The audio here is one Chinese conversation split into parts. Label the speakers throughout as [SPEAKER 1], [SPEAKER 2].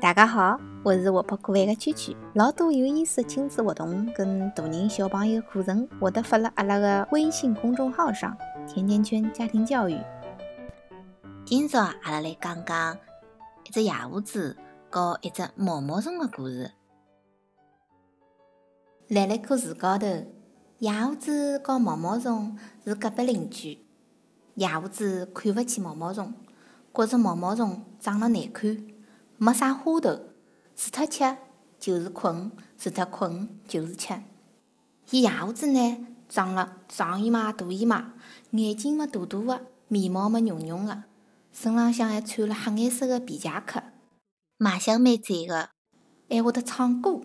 [SPEAKER 1] 大家好，我是活泼可爱的圈圈。老多有意思的亲子活动跟大人小朋友课程，我都发了阿拉个微信公众号上。甜甜圈家庭教育。
[SPEAKER 2] 今朝阿拉来讲讲一只野猴子和一只毛毛虫的故事。辣辣棵树高头，野猴子和毛毛虫是隔壁邻居。野猴子看勿起毛毛虫，觉着毛毛虫长了难看。没啥花头，除脱吃就是困，除脱困就是吃。伊野胡子呢，长了长一码大一码，眼睛么大大个，眉毛么绒绒个，身浪向还穿了黑颜色个皮夹克，卖相蛮赞个，还会得唱歌。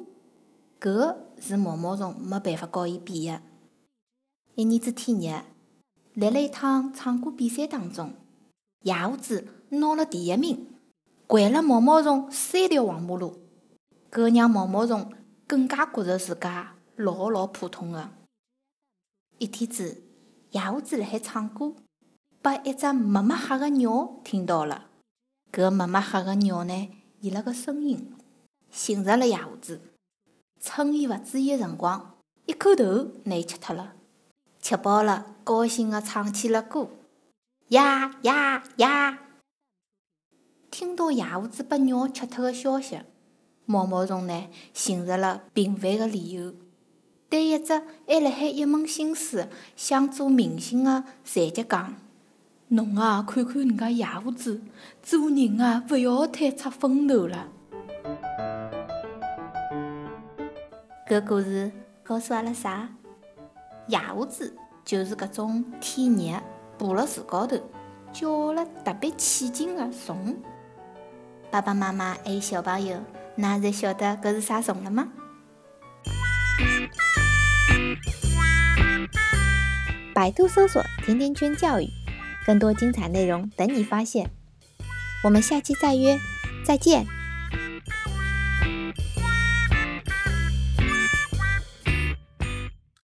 [SPEAKER 2] 搿是毛毛虫没办法告伊比个。一年子天热，辣辣一趟唱歌比赛当中，野胡子拿了第一名。掼了毛毛虫三条黄马路，搿让毛毛虫更加觉着自家老老普通个。一天子，野猴子辣海唱歌，被一只没没黑个鸟听到了。搿没没黑个鸟呢，伊拉个声音寻着了野猴子，趁伊勿注意个辰光，一口头拿伊吃脱了。吃饱了，高兴个唱起了歌，呀呀呀！听到野猴子被鸟吃脱的消息，毛毛虫呢寻着了平凡的理由，对一只还辣海一门心思想做明星的残疾讲：“侬啊，看看人家野猴子，做人啊，勿要太出风头了。”搿故事告诉阿拉啥？野猴子就是搿种天热爬辣树高头，叫了特别起劲的虫。爸爸妈妈还有小朋友，那侪晓得搿是啥虫了吗？
[SPEAKER 1] 百度搜索“甜甜圈教育”，更多精彩内容等你发现。我们下期再约，再见。